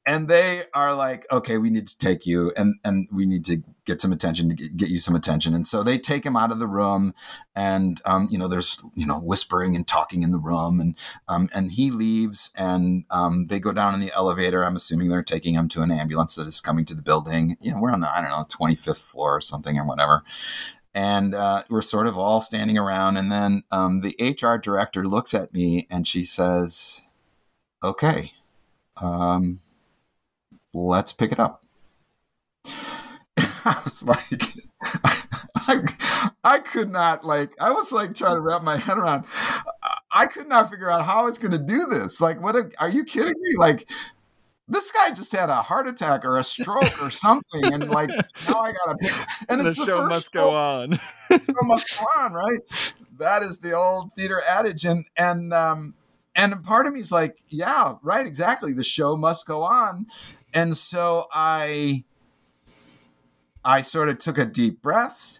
and they are like okay we need to take you and and we need to get some attention to get you some attention. And so they take him out of the room and um, you know there's you know whispering and talking in the room and um, and he leaves and um, they go down in the elevator. I'm assuming they're taking him to an ambulance that is coming to the building. You know we're on the i don't know 25th floor or something or whatever. And uh, we're sort of all standing around and then um, the hr director looks at me and she says okay um, let's pick it up. I was like, I, I could not like, I was like trying to wrap my head around. I could not figure out how I was going to do this. Like, what are you kidding me? Like, this guy just had a heart attack or a stroke or something, and like now I gotta pick. And the, the show must go on. show must go on, right? That is the old theater adage, and and um, and part of me is like, yeah, right, exactly. The show must go on, and so I I sort of took a deep breath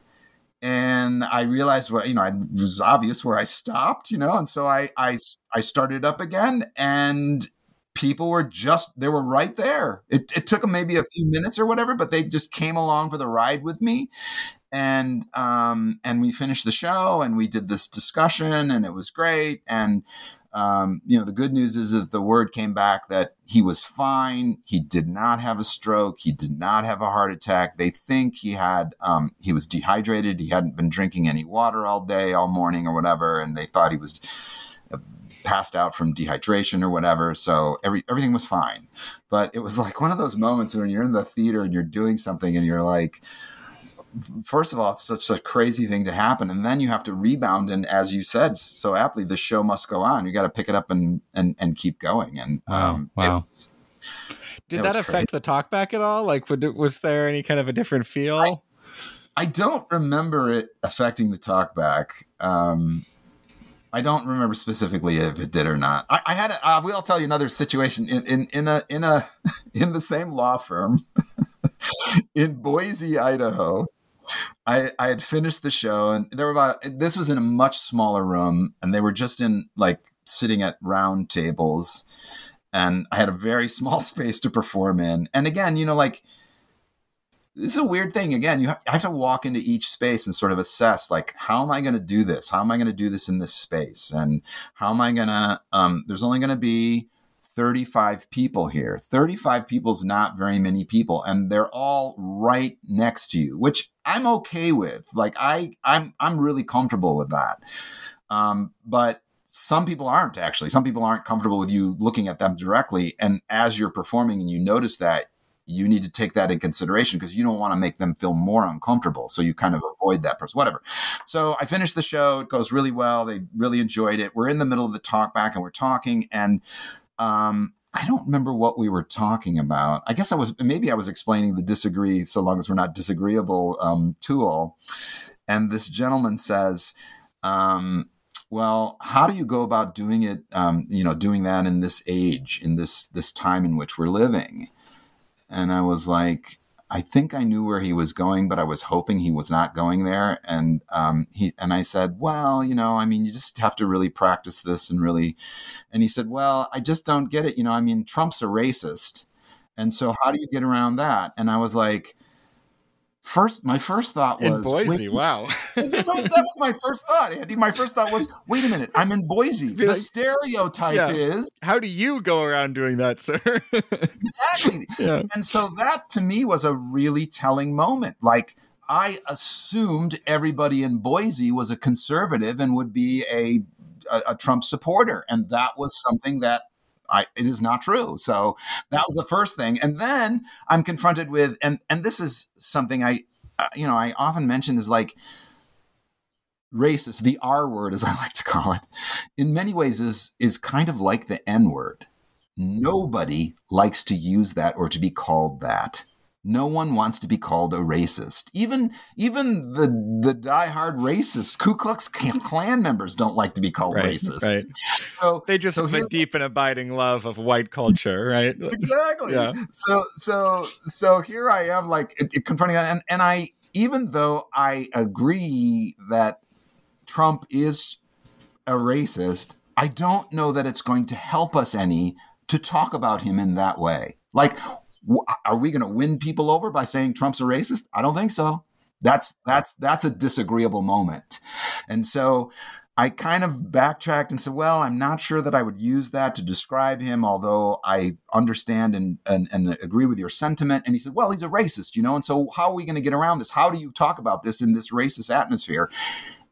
and I realized what you know, it was obvious where I stopped, you know, and so I I I started up again and people were just they were right there. It, it took them maybe a few minutes or whatever, but they just came along for the ride with me. And um, and we finished the show and we did this discussion and it was great. And um, you know, the good news is that the word came back that he was fine. He did not have a stroke. He did not have a heart attack. They think he had, um, he was dehydrated. He hadn't been drinking any water all day, all morning, or whatever. And they thought he was uh, passed out from dehydration or whatever. So every, everything was fine. But it was like one of those moments when you're in the theater and you're doing something and you're like, first of all, it's such a crazy thing to happen, and then you have to rebound. And as you said so aptly, the show must go on. You got to pick it up and and and keep going. And wow, um, wow. Was, Did that affect crazy. the talkback at all? Like, was there any kind of a different feel? I, I don't remember it affecting the talkback. Um, I don't remember specifically if it did or not. I, I had. A, uh, we'll tell you another situation in, in in a in a in the same law firm in Boise, Idaho. I, I had finished the show and there were about this was in a much smaller room and they were just in like sitting at round tables and I had a very small space to perform in. And again, you know, like this is a weird thing. Again, you have to walk into each space and sort of assess, like, how am I going to do this? How am I going to do this in this space? And how am I going to? Um, there's only going to be 35 people here. 35 people is not very many people and they're all right next to you, which I'm okay with. Like I I'm I'm really comfortable with that. Um, but some people aren't actually. Some people aren't comfortable with you looking at them directly and as you're performing and you notice that you need to take that in consideration because you don't want to make them feel more uncomfortable. So you kind of avoid that person, whatever. So I finished the show. It goes really well. They really enjoyed it. We're in the middle of the talk back and we're talking. And um, I don't remember what we were talking about. I guess I was maybe I was explaining the disagree so long as we're not disagreeable um, tool. And this gentleman says, um, "Well, how do you go about doing it? Um, you know, doing that in this age, in this this time in which we're living?" And I was like, I think I knew where he was going, but I was hoping he was not going there. And um, he and I said, "Well, you know, I mean, you just have to really practice this and really." And he said, "Well, I just don't get it. You know, I mean, Trump's a racist, and so how do you get around that?" And I was like, First, my first thought was in Boise. Wow, that was my first thought, Andy. My first thought was, wait a minute, I'm in Boise. The like, stereotype yeah. is how do you go around doing that, sir? exactly. Yeah. And so that to me was a really telling moment. Like I assumed everybody in Boise was a conservative and would be a a, a Trump supporter, and that was something that I, it is not true. So that was the first thing. And then I'm confronted with, and, and this is something I, uh, you know, I often mention is like racist, the R word, as I like to call it, in many ways is, is kind of like the N word. Nobody likes to use that or to be called that. No one wants to be called a racist. Even even the the diehard racists, Ku Klux Klan members don't like to be called right, racist. Right. So they just so have a deep and abiding love of white culture, right? Exactly. yeah. So so so here I am, like confronting that, and and I even though I agree that Trump is a racist, I don't know that it's going to help us any to talk about him in that way. Like are we going to win people over by saying Trump's a racist? I don't think so. That's that's that's a disagreeable moment. And so I kind of backtracked and said, well, I'm not sure that I would use that to describe him, although I understand and, and, and, agree with your sentiment. And he said, well, he's a racist, you know, and so how are we going to get around this? How do you talk about this in this racist atmosphere?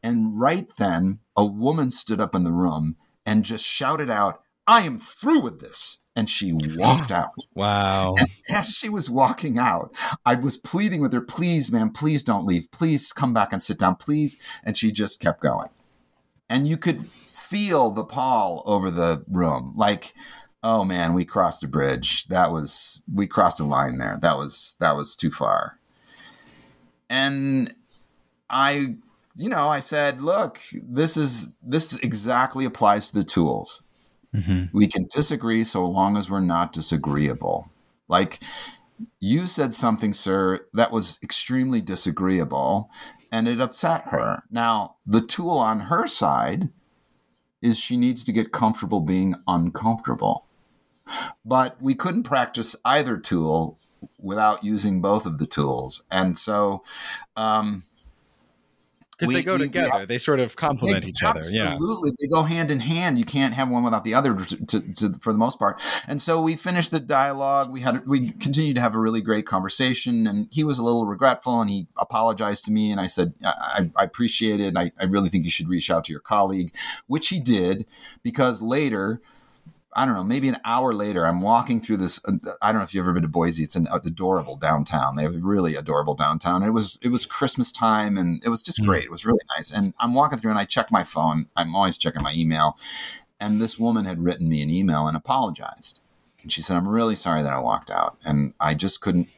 And right then, a woman stood up in the room and just shouted out, I am through with this and she walked out. Wow. And as she was walking out, I was pleading with her, please, man, please don't leave. Please come back and sit down, please. And she just kept going. And you could feel the pall over the room. Like, oh man, we crossed a bridge. That was we crossed a line there. That was that was too far. And I you know, I said, look, this is this exactly applies to the tools Mm-hmm. We can disagree so long as we're not disagreeable. Like you said something, sir, that was extremely disagreeable and it upset her. Now, the tool on her side is she needs to get comfortable being uncomfortable. but we couldn't practice either tool without using both of the tools. And so, um, because they go we, together. We they sort of complement each other. Yeah, absolutely. They go hand in hand. You can't have one without the other, to, to, to, for the most part. And so we finished the dialogue. We had we continued to have a really great conversation. And he was a little regretful, and he apologized to me. And I said, I, I appreciate it. I, I really think you should reach out to your colleague, which he did, because later I don't know, maybe an hour later, I'm walking through this. Uh, I don't know if you've ever been to Boise. It's an adorable downtown. They have a really adorable downtown. It was it was Christmas time, and it was just mm. great. It was really nice. And I'm walking through, and I check my phone. I'm always checking my email, and this woman had written me an email and apologized. And she said, "I'm really sorry that I walked out, and I just couldn't."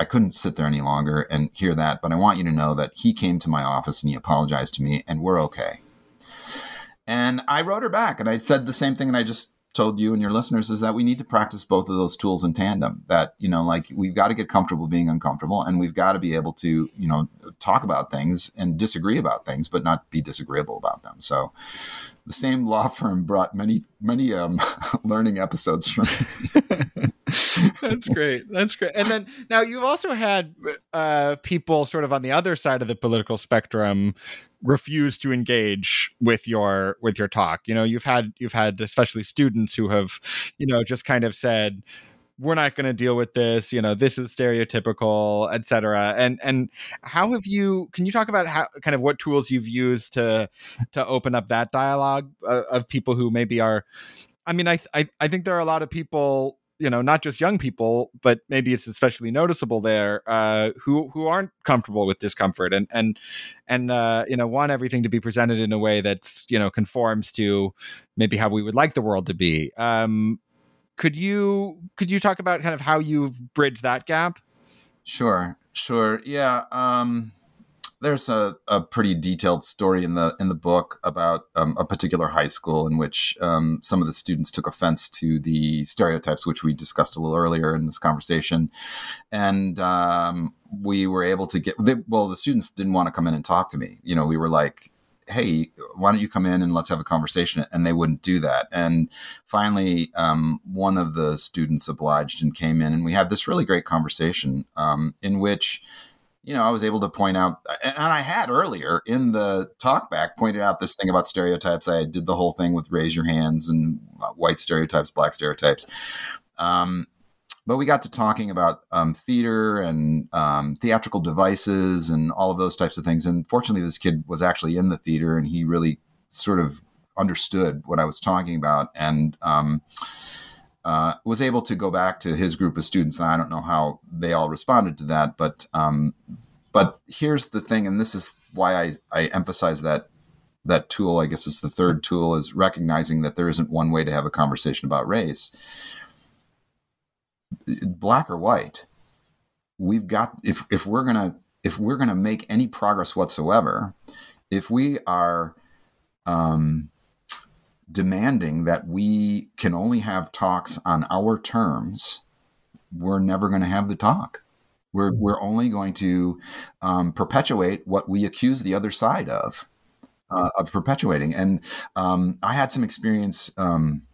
I couldn't sit there any longer and hear that, but I want you to know that he came to my office and he apologized to me, and we're okay. And I wrote her back and I said the same thing, and I just told you and your listeners is that we need to practice both of those tools in tandem. That, you know, like we've got to get comfortable being uncomfortable and we've got to be able to, you know, talk about things and disagree about things, but not be disagreeable about them. So the same law firm brought many, many um, learning episodes from That's great. That's great. And then now you've also had uh, people sort of on the other side of the political spectrum refuse to engage with your with your talk. You know you've had you've had especially students who have you know just kind of said we're not going to deal with this you know this is stereotypical etc and and how have you can you talk about how kind of what tools you've used to to open up that dialogue of, of people who maybe are i mean I, I i think there are a lot of people you know not just young people but maybe it's especially noticeable there uh, who who aren't comfortable with discomfort and and and uh, you know want everything to be presented in a way that's you know conforms to maybe how we would like the world to be. Um, could you could you talk about kind of how you've bridged that gap? Sure sure. Yeah um there's a, a pretty detailed story in the in the book about um, a particular high school in which um, some of the students took offense to the stereotypes which we discussed a little earlier in this conversation, and um, we were able to get they, well. The students didn't want to come in and talk to me. You know, we were like, hey, why don't you come in and let's have a conversation? And they wouldn't do that. And finally, um, one of the students obliged and came in, and we had this really great conversation um, in which you know, I was able to point out, and I had earlier in the talkback pointed out this thing about stereotypes. I did the whole thing with raise your hands and uh, white stereotypes, black stereotypes. Um, but we got to talking about um, theater and um, theatrical devices and all of those types of things. And fortunately, this kid was actually in the theater and he really sort of understood what I was talking about. And, um, uh, was able to go back to his group of students, and I don't know how they all responded to that, but um, but here's the thing, and this is why I, I emphasize that that tool. I guess it's the third tool is recognizing that there isn't one way to have a conversation about race, black or white. We've got if if we're gonna if we're gonna make any progress whatsoever, if we are um, demanding that we can only have talks on our terms, we're never going to have the talk. We're, mm-hmm. we're only going to um, perpetuate what we accuse the other side of, uh, of perpetuating. And um, I had some experience. Um,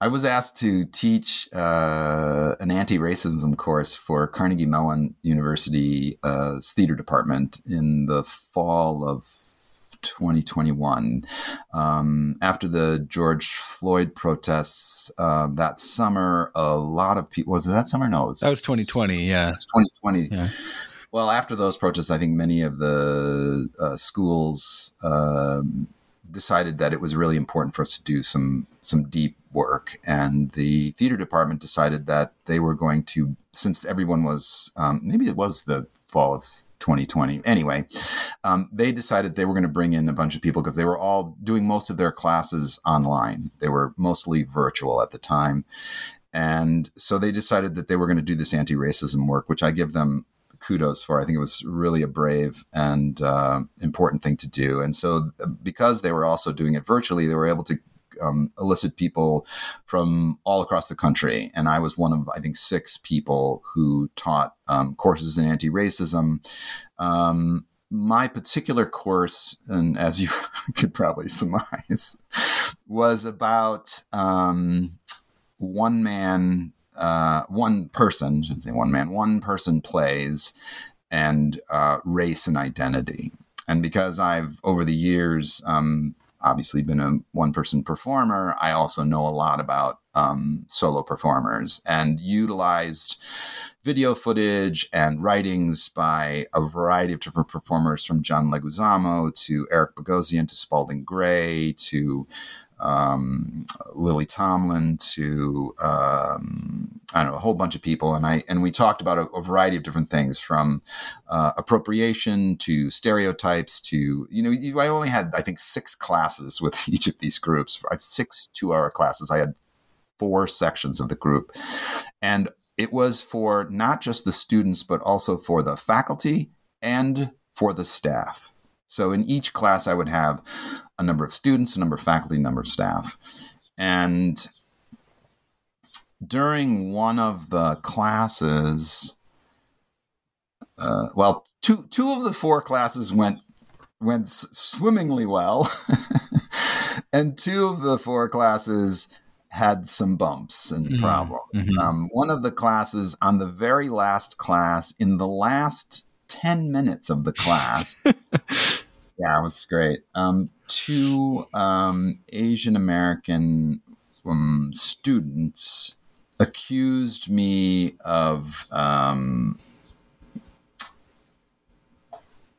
I was asked to teach uh, an anti-racism course for Carnegie Mellon University's uh, theater department in the fall of 2021. Um, after the George Floyd protests uh, that summer, a lot of people, was it that summer? No, it was, that was 2020. Yeah. It was 2020. Yeah. Well, after those protests, I think many of the uh, schools um, decided that it was really important for us to do some some deep work, and the theater department decided that they were going to, since everyone was, um, maybe it was the fall of 2020. Anyway, um, they decided they were going to bring in a bunch of people because they were all doing most of their classes online. They were mostly virtual at the time. And so they decided that they were going to do this anti racism work, which I give them kudos for. I think it was really a brave and uh, important thing to do. And so, because they were also doing it virtually, they were able to um, people from all across the country. And I was one of, I think, six people who taught um, courses in anti racism. Um, my particular course, and as you could probably surmise, was about um, one man, uh, one person, I shouldn't say one man, one person plays and uh, race and identity. And because I've, over the years, um, obviously been a one person performer, I also know a lot about um, solo performers and utilized video footage and writings by a variety of different performers from John Leguizamo to Eric Bogosian to Spalding Gray to um, Lily Tomlin to um, I don't know a whole bunch of people, and I and we talked about a, a variety of different things from uh, appropriation to stereotypes to you know I only had I think six classes with each of these groups, six two hour classes. I had four sections of the group, and it was for not just the students but also for the faculty and for the staff. So in each class, I would have a number of students, a number of faculty, a number of staff. And during one of the classes, uh, well, two two of the four classes went went swimmingly well, and two of the four classes had some bumps and mm-hmm. problems. Mm-hmm. Um, one of the classes on the very last class, in the last 10 minutes of the class. yeah, it was great. Um, two um, Asian American um, students accused me of. Um,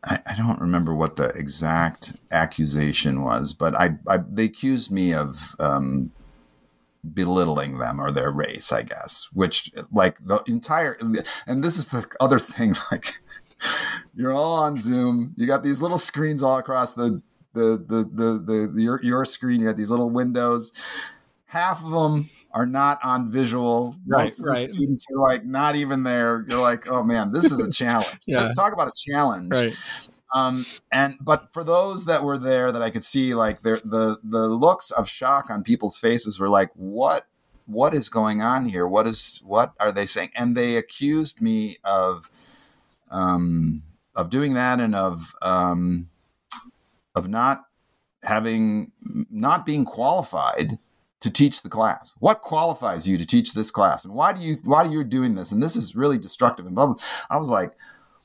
I, I, don't remember what the exact accusation was, but I, I they accused me of um, belittling them or their race, I guess, which like the entire and this is the other thing like you're all on Zoom. You got these little screens all across the the the the, the your your screen. You got these little windows. Half of them are not on visual. Right, Most of right. the students are like not even there. You're like, oh man, this is a challenge. yeah. Talk about a challenge. Right. Um, and but for those that were there, that I could see, like the the the looks of shock on people's faces were like, what what is going on here? What is what are they saying? And they accused me of um, of doing that and of um, of not having not being qualified to teach the class. What qualifies you to teach this class, and why do you why are you doing this? And this is really destructive. And blah, blah. I was like,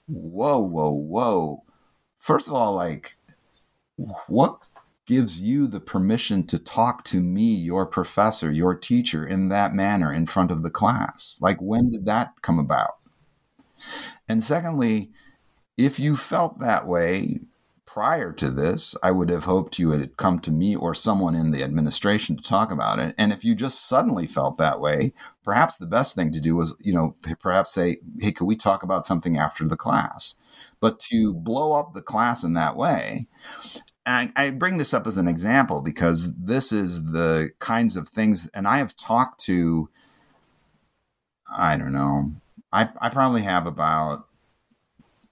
whoa, whoa, whoa. First of all, like, what gives you the permission to talk to me, your professor, your teacher, in that manner in front of the class? Like, when did that come about? And secondly, if you felt that way prior to this, I would have hoped you had come to me or someone in the administration to talk about it. And if you just suddenly felt that way, perhaps the best thing to do was, you know, perhaps say, hey, could we talk about something after the class? But to blow up the class in that way, I, I bring this up as an example because this is the kinds of things, and I have talked to, I don't know, I, I probably have about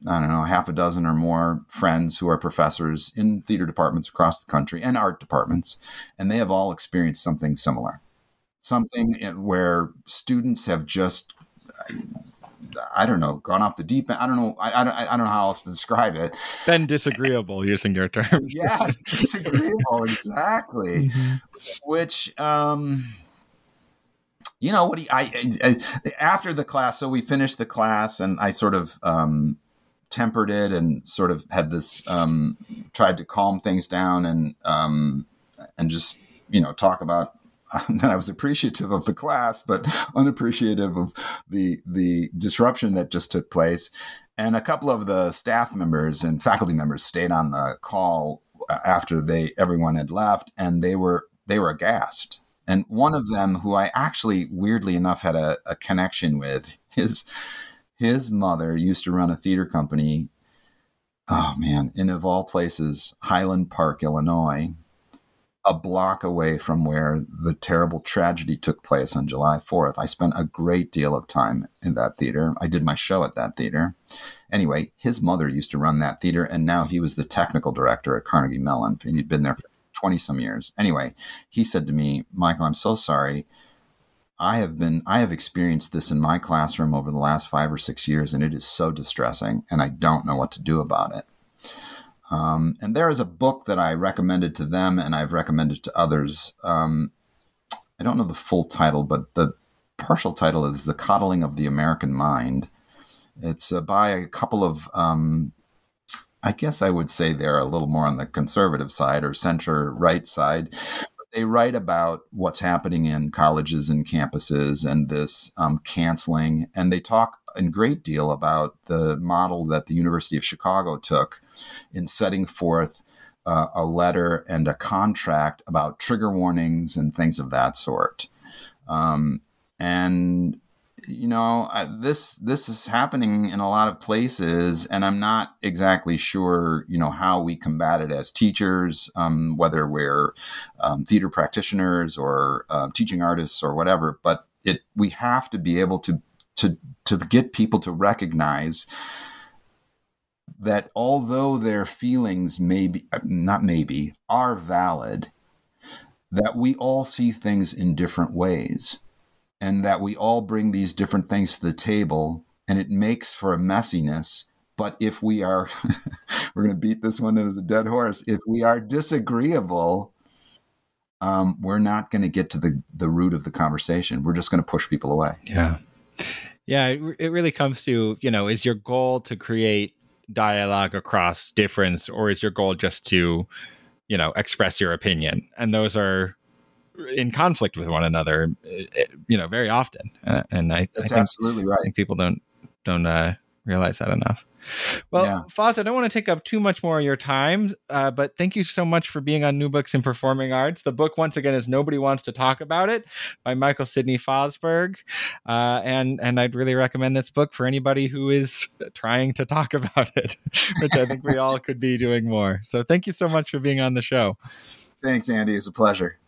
I don't know, half a dozen or more friends who are professors in theater departments across the country and art departments, and they have all experienced something similar. Something where students have just, I don't know, gone off the deep end. I don't know. I, I, I don't know how else to describe it. Been disagreeable using your terms. yes, disagreeable, exactly. Mm-hmm. Which, um, you know what he, I, I, after the class so we finished the class and i sort of um, tempered it and sort of had this um, tried to calm things down and um, and just you know talk about that I was appreciative of the class, but unappreciative of the the disruption that just took place. And a couple of the staff members and faculty members stayed on the call after they everyone had left, and they were they were aghast and one of them, who I actually weirdly enough had a, a connection with, his his mother used to run a theater company. Oh man, in of all places, Highland Park, Illinois, a block away from where the terrible tragedy took place on July 4th. I spent a great deal of time in that theater. I did my show at that theater. Anyway, his mother used to run that theater, and now he was the technical director at Carnegie Mellon, and he'd been there for 20 some years. Anyway, he said to me, Michael, I'm so sorry. I have been, I have experienced this in my classroom over the last five or six years, and it is so distressing, and I don't know what to do about it. Um, and there is a book that I recommended to them and I've recommended to others. Um, I don't know the full title, but the partial title is The Coddling of the American Mind. It's uh, by a couple of, um, I guess I would say they're a little more on the conservative side or center right side. They write about what's happening in colleges and campuses and this um, canceling, and they talk a great deal about the model that the University of Chicago took in setting forth uh, a letter and a contract about trigger warnings and things of that sort. Um, and you know this this is happening in a lot of places and i'm not exactly sure you know how we combat it as teachers um, whether we're um, theater practitioners or uh, teaching artists or whatever but it we have to be able to to to get people to recognize that although their feelings may be not maybe are valid that we all see things in different ways and that we all bring these different things to the table and it makes for a messiness. But if we are we're going to beat this one as a dead horse. If we are disagreeable um, we're not going to get to the the root of the conversation. We're just going to push people away. Yeah. Yeah, it, it really comes to, you know, is your goal to create dialogue across difference or is your goal just to, you know, express your opinion? And those are in conflict with one another, eh, eh, you know, very often. Uh, and I, That's I think, absolutely right. I think people don't don't uh, realize that enough. Well, yeah. Foz, I don't want to take up too much more of your time, uh, but thank you so much for being on New Books in Performing Arts. The book, once again, is Nobody Wants to Talk About It by Michael Sidney Fosberg. Uh, and, and I'd really recommend this book for anybody who is trying to talk about it, which I think we all could be doing more. So thank you so much for being on the show. Thanks, Andy. It's a pleasure.